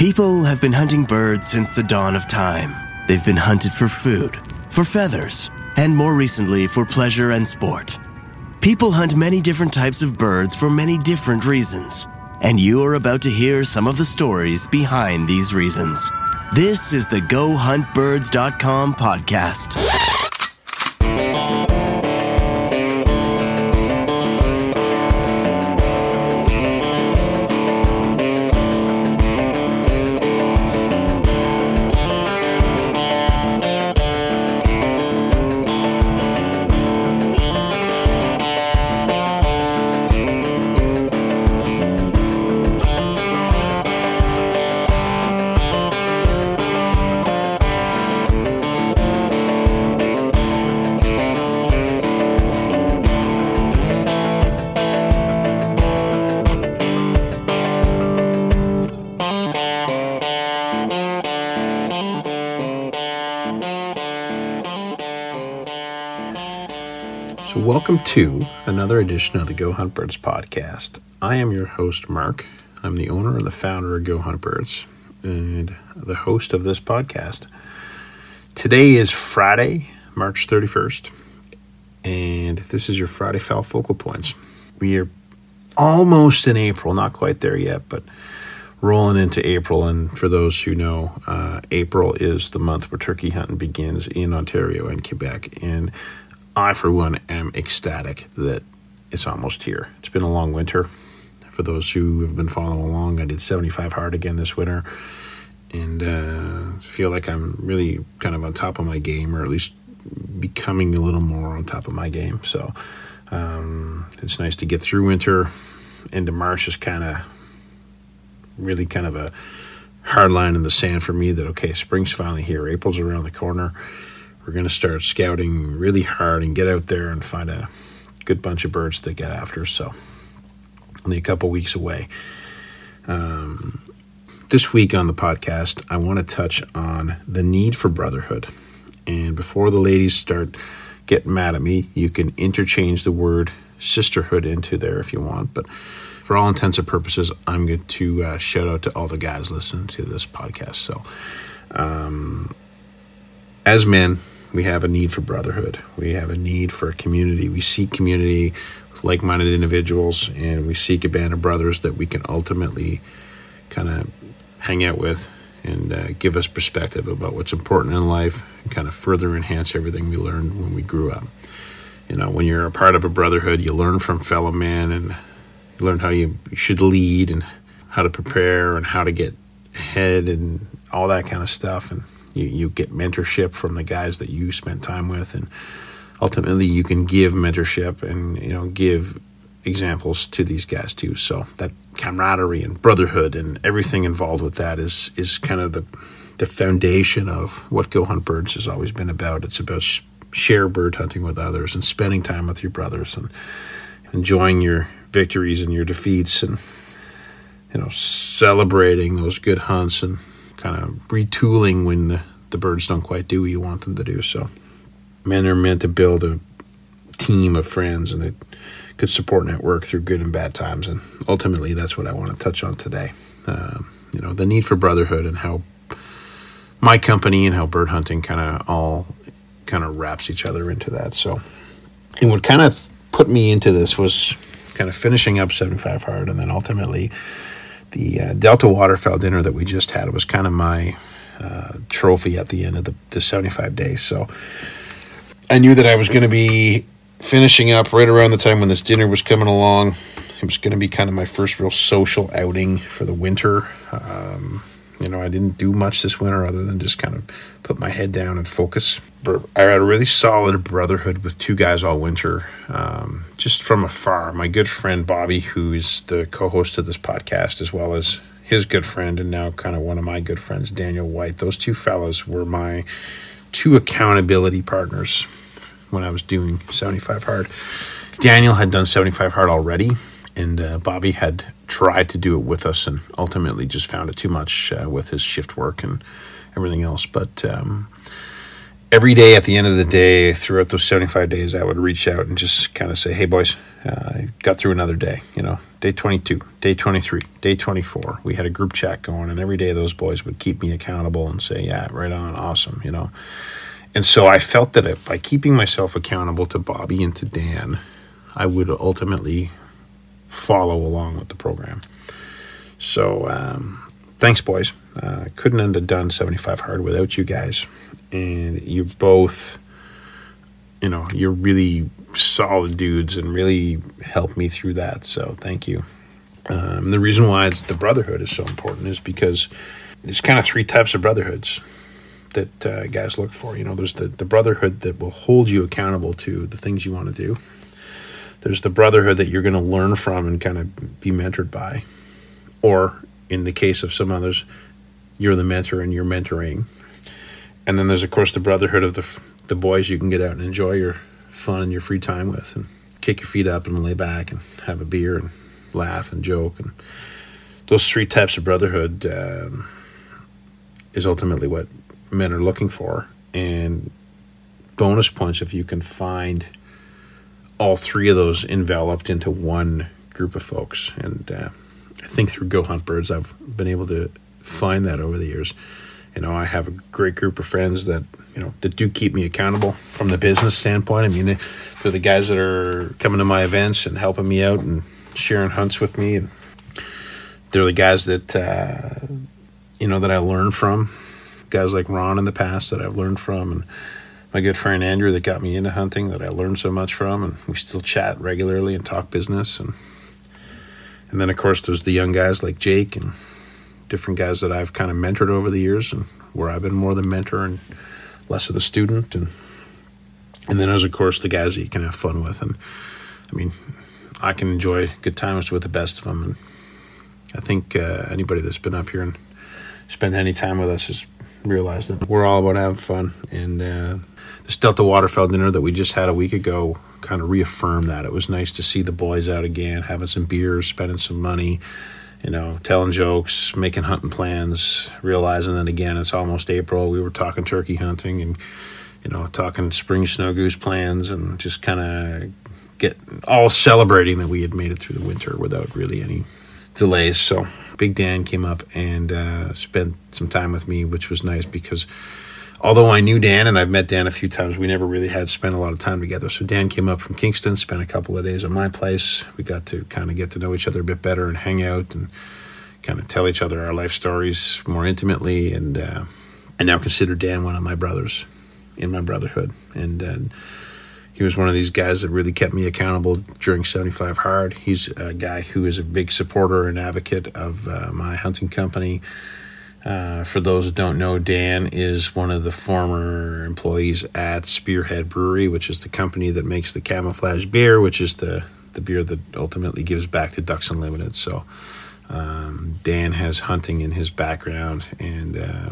People have been hunting birds since the dawn of time. They've been hunted for food, for feathers, and more recently for pleasure and sport. People hunt many different types of birds for many different reasons, and you are about to hear some of the stories behind these reasons. This is the GoHuntBirds.com podcast. Welcome to another edition of the Go Hunt Birds podcast. I am your host, Marc. I'm the owner and the founder of Go Hunt Birds and the host of this podcast. Today is Friday, March 31st, and this is your Friday Fowl Focal Points. We are almost in April, not quite there yet, but rolling into April. And for those who know, uh, April is the month where turkey hunting begins in Ontario and Quebec. And I, for one, am ecstatic that it's almost here. It's been a long winter. For those who have been following along, I did 75 hard again this winter and uh, feel like I'm really kind of on top of my game, or at least becoming a little more on top of my game. So um, it's nice to get through winter. Into March is kind of really kind of a hard line in the sand for me that, okay, spring's finally here, April's around the corner we're going to start scouting really hard and get out there and find a good bunch of birds to get after. So, only a couple weeks away. Um, this week on the podcast, I want to touch on the need for brotherhood. And before the ladies start getting mad at me, you can interchange the word sisterhood into there if you want. But for all intents and purposes, I'm going to uh, shout out to all the guys listening to this podcast. So, um, as men, we have a need for brotherhood. We have a need for a community. We seek community with like minded individuals, and we seek a band of brothers that we can ultimately kind of hang out with and uh, give us perspective about what's important in life and kind of further enhance everything we learned when we grew up. You know, when you're a part of a brotherhood, you learn from fellow men and you learn how you should lead and how to prepare and how to get ahead and all that kind of stuff. And you, you get mentorship from the guys that you spent time with, and ultimately you can give mentorship and you know give examples to these guys too. So that camaraderie and brotherhood and everything involved with that is is kind of the the foundation of what Go Hunt Birds has always been about. It's about sh- share bird hunting with others and spending time with your brothers and enjoying your victories and your defeats and you know celebrating those good hunts and kind of retooling when the, the birds don't quite do what you want them to do. So, men are meant to build a team of friends and a good support network through good and bad times. And ultimately, that's what I want to touch on today. Uh, you know, the need for brotherhood and how my company and how bird hunting kind of all kind of wraps each other into that. So, and what kind of put me into this was kind of finishing up 75 hard and then ultimately the uh, Delta Waterfowl dinner that we just had was kind of my uh, trophy at the end of the, the 75 days. So I knew that I was going to be finishing up right around the time when this dinner was coming along. It was going to be kind of my first real social outing for the winter. Um, you know, I didn't do much this winter other than just kind of put my head down and focus. I had a really solid brotherhood with two guys all winter, um, just from afar. My good friend Bobby, who's the co host of this podcast, as well as his good friend and now kind of one of my good friends, Daniel White. Those two fellows were my two accountability partners when I was doing 75 Hard. Daniel had done 75 Hard already, and uh, Bobby had tried to do it with us and ultimately just found it too much uh, with his shift work and everything else. But um, every day at the end of the day, throughout those 75 days, I would reach out and just kind of say, hey, boys, uh, I got through another day. You know, day 22, day 23, day 24. We had a group chat going, and every day those boys would keep me accountable and say, Yeah, right on, awesome, you know. And so I felt that if, by keeping myself accountable to Bobby and to Dan, I would ultimately follow along with the program. So um, thanks, boys. Uh, couldn't have done 75 hard without you guys. And you both, you know, you're really solid dudes and really helped me through that. So thank you. Um, the reason why the brotherhood is so important is because there's kind of three types of brotherhoods that uh, guys look for. You know, there's the, the brotherhood that will hold you accountable to the things you want to do. There's the brotherhood that you're going to learn from and kind of be mentored by. Or in the case of some others, you're the mentor and you're mentoring. And then there's, of course, the brotherhood of the, the boys you can get out and enjoy your fun and your free time with and kick your feet up and lay back and have a beer and laugh and joke. And those three types of brotherhood um, is ultimately what men are looking for. And bonus points if you can find all three of those enveloped into one group of folks. And uh, I think through Go Hunt Birds, I've been able to find that over the years. You know, I have a great group of friends that you know that do keep me accountable from the business standpoint. I mean, they, are the guys that are coming to my events and helping me out and sharing hunts with me, and they're the guys that uh, you know that I learn from guys like Ron in the past that I've learned from, and my good friend Andrew that got me into hunting that I learned so much from, and we still chat regularly and talk business, and and then of course there's the young guys like Jake and different guys that I've kind of mentored over the years, and where I've been more the mentor and less of the student, and and then there's of course the guys that you can have fun with, and I mean I can enjoy good times with the best of them, and I think uh, anybody that's been up here and spent any time with us is realize that we're all about having fun. And uh, this Delta Waterfowl dinner that we just had a week ago kind of reaffirmed that. It was nice to see the boys out again, having some beers, spending some money, you know, telling jokes, making hunting plans, realizing that again it's almost April. We were talking turkey hunting and you know talking spring snow goose plans and just kind of get all celebrating that we had made it through the winter without really any delays. So Big Dan came up and uh, spent some time with me, which was nice because although I knew Dan and I've met Dan a few times, we never really had spent a lot of time together. So Dan came up from Kingston, spent a couple of days at my place. We got to kind of get to know each other a bit better and hang out and kind of tell each other our life stories more intimately. And uh, I now consider Dan one of my brothers in my brotherhood. And uh, he was one of these guys that really kept me accountable during 75 Hard. He's a guy who is a big supporter and advocate of uh, my hunting company. Uh, for those that don't know, Dan is one of the former employees at Spearhead Brewery, which is the company that makes the camouflage beer, which is the, the beer that ultimately gives back to Ducks Unlimited. So um, Dan has hunting in his background, and uh,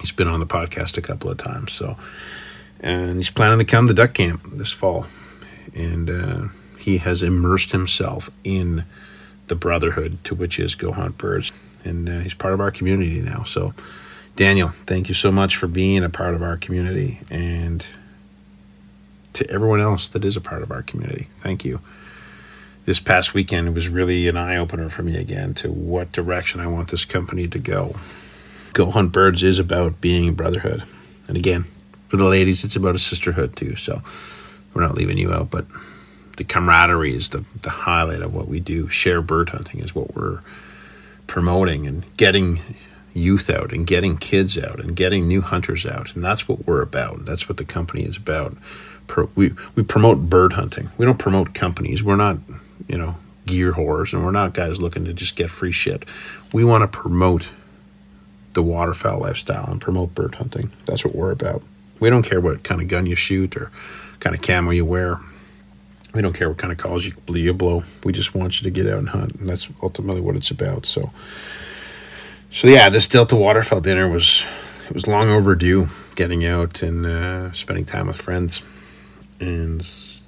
he's been on the podcast a couple of times. So and he's planning to come to duck camp this fall. And uh, he has immersed himself in the brotherhood to which is Go Hunt Birds. And uh, he's part of our community now. So, Daniel, thank you so much for being a part of our community. And to everyone else that is a part of our community, thank you. This past weekend was really an eye opener for me again to what direction I want this company to go. Go Hunt Birds is about being a brotherhood. And again, for the ladies, it's about a sisterhood too. So we're not leaving you out, but the camaraderie is the, the highlight of what we do. Share bird hunting is what we're promoting and getting youth out and getting kids out and getting new hunters out. And that's what we're about. That's what the company is about. Pro, we, we promote bird hunting. We don't promote companies. We're not, you know, gear whores and we're not guys looking to just get free shit. We want to promote the waterfowl lifestyle and promote bird hunting. That's what we're about. We don't care what kind of gun you shoot or kind of camo you wear. We don't care what kind of calls you, you blow. We just want you to get out and hunt, and that's ultimately what it's about. So, so yeah, this Delta Waterfowl dinner was it was long overdue. Getting out and uh, spending time with friends, and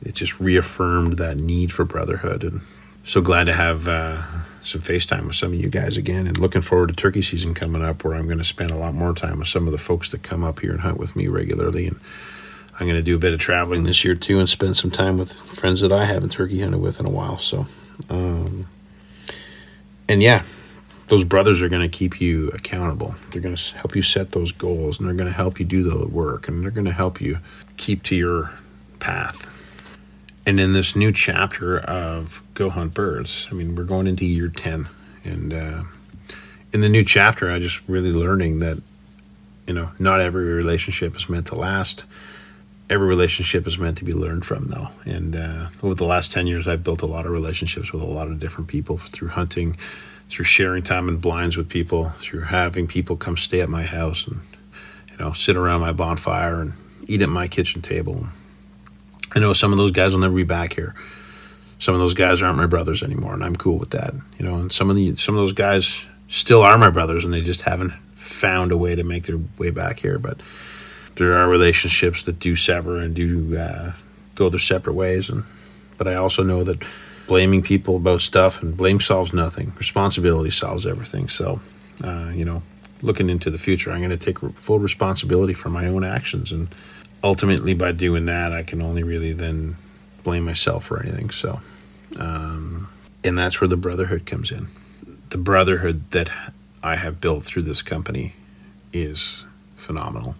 it just reaffirmed that need for brotherhood. And so glad to have uh, some FaceTime with some of you guys again and looking forward to turkey season coming up where I'm going to spend a lot more time with some of the folks that come up here and hunt with me regularly. And I'm going to do a bit of traveling this year too and spend some time with friends that I haven't turkey hunted with in a while. So Um, and yeah, those brothers are going to keep you accountable. They're going to help you set those goals and they're going to help you do the work and they're going to help you keep to your path. And in this new chapter of Go Hunt Birds, I mean, we're going into year 10. And uh, in the new chapter, I just really learning that, you know, not every relationship is meant to last every relationship is meant to be learned from, though. And uh, over the last 10 years, I've built a lot of relationships with a lot of different people through hunting, through sharing time in blinds with people, through having people come stay at my house and, you know, sit around my bonfire and eat at my kitchen table. I know some of those guys will never be back here. Some of those guys aren't my brothers anymore, and I'm cool with that. You know, and some of the some of those guys still are my brothers, and they just haven't found a way to make their way back here. But there are relationships that do sever and do uh, go their separate ways. And but I also know that blaming people about stuff and blame solves nothing. Responsibility solves everything. So, uh, you know, looking into the future, I'm going to take full responsibility for my own actions, and ultimately, by doing that, I can only really then blame myself for anything. So, um, and that's where the brotherhood comes in. The brotherhood that I have built through this company is phenomenal.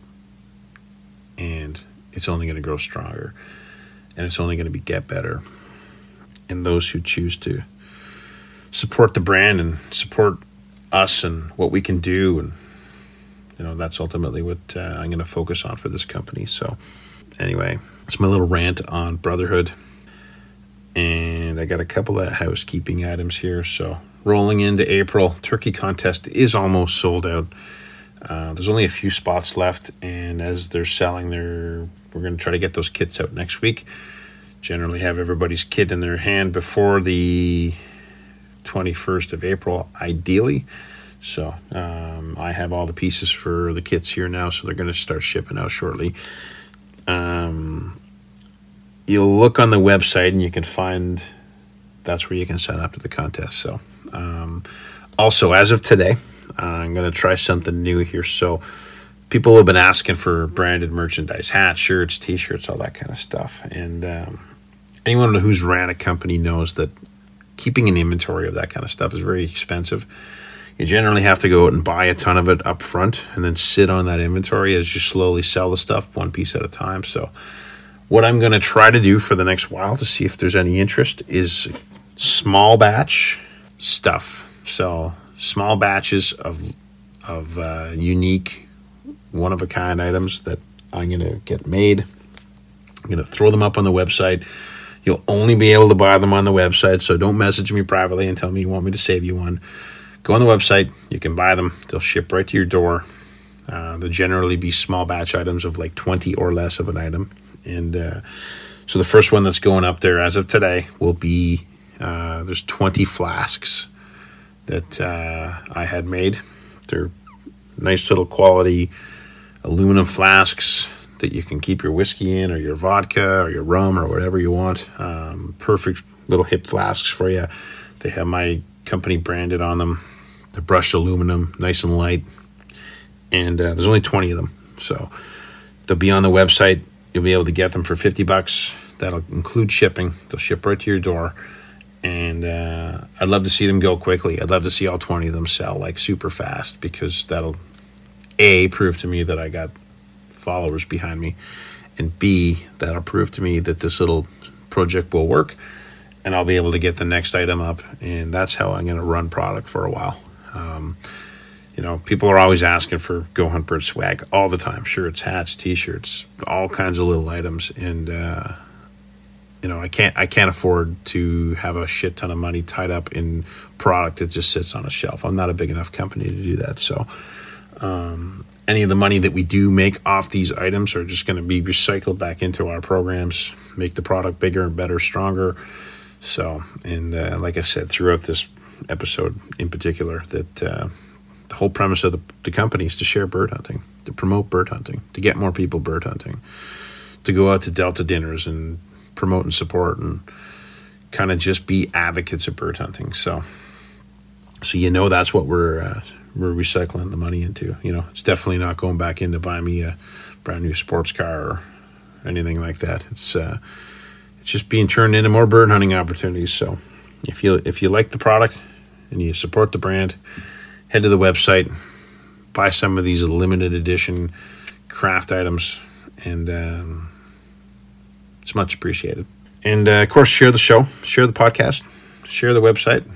And it's only going to grow stronger. And it's only going to be get better. And those who choose to support the brand and support us and what we can do and you know that's ultimately what uh, i'm going to focus on for this company. So anyway it's my little rant on brotherhood and i got a couple of housekeeping items here so rolling into april turkey contest is almost sold out uh, there's only a few spots left, and as they're selling, they're we're going to try to get those kits out next week. Generally, have everybody's kit in their hand before the 21st of April, ideally. So um, I have all the pieces for the kits here now, so they're going to start shipping out shortly. Um, you'll look on the website and you can find that's where you can sign up to the contest. So, um, also as of today, uh, I'm going to try something new here. So, people have been asking for branded merchandise hats, shirts, t shirts, all that kind of stuff. And um, anyone who's ran a company knows that keeping an inventory of that kind of stuff is very expensive. You generally have to go out and buy a ton of it up front and then sit on that inventory as you slowly sell the stuff one piece at a time. So, what I'm going to try to do for the next while to see if there's any interest is small batch stuff. So, small batches of of uh, unique, one of a kind items that I'm going to get made. I'm going to throw them up on the website. You'll only be able to buy them on the website, so don't message me privately and tell me you want me to save you one. Go on the website, you can buy them, they'll ship right to your door. Uh, they'll generally be small batch items of like 20 or less of an item. And uh, so the first one that's going up there as of today will be uh, there's 20 flasks that uh, I had made. They're nice little quality aluminum flasks that you can keep your whiskey in, or your vodka, or your rum, or whatever you want. Um, perfect little hip flasks for you. They have my company branded on them. They're brushed aluminum, nice and light. And uh, there's only 20 of them. So they'll be on the website. You'll be able to get them for 50 bucks. That'll include shipping. They'll ship right to your door and uh, I'd love to see them go quickly. I'd love to see all 20 of them sell like super fast because that'll A, prove to me that I got followers behind me, and B, that'll prove to me that this little project will work and I'll be able to get the next item up. And that's how I'm going to run product for a while. Um, you know, people are always asking for Go Hunt Bird swag all the time shirts, hats, t shirts, all kinds of little items. And, uh, you know, I can't I can't afford to have a shit ton of money tied up in product that just sits on a shelf. I'm not a big enough company to do that. So, um, any of the money that we do make off these items are just going to be recycled back into our programs, make the product bigger and better, stronger. So, and uh, like I said, throughout this episode in particular, that uh, the whole premise of the, the company is to share bird hunting, to promote bird hunting, to get more people bird hunting, to go out to Delta dinners and promote and support and kind of just be advocates of bird hunting. So, so you know that's what we're uh, we're recycling the money into. You know, it's definitely not going back in to buy me a brand new sports car or anything like that. It's uh, it's just being turned into more bird hunting opportunities. So, if you if you like the product and you support the brand, head to the website, buy some of these limited edition craft items, and um, it's much appreciated. And uh, of course, share the show, share the podcast, share the website,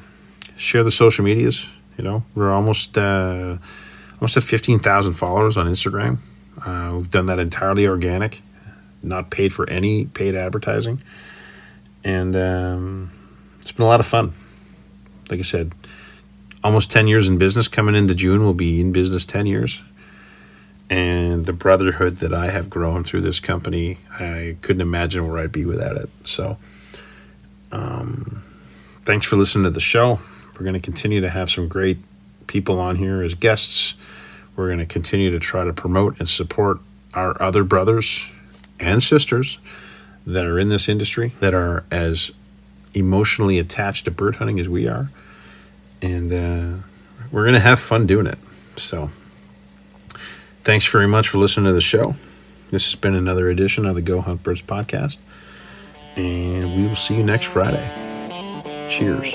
share the social medias. You know, we're almost uh, almost at fifteen thousand followers on Instagram. Uh, we've done that entirely organic, not paid for any paid advertising, and um, it's been a lot of fun. Like I said, almost ten years in business. Coming into June, we'll be in business ten years and the brotherhood that I have grown through this company, I couldn't imagine where I'd be without it. So, um, thanks for listening to the show. We're going to continue to have some great people on here as guests. We're going to continue to try to promote and support our other brothers and sisters that are in this industry that are as emotionally attached to bird hunting as we are. And uh, we're going to have fun doing it. So, Thanks very much for listening to the show. This has been another edition of the Go Hunt Birds podcast, and we will see you next Friday. Cheers.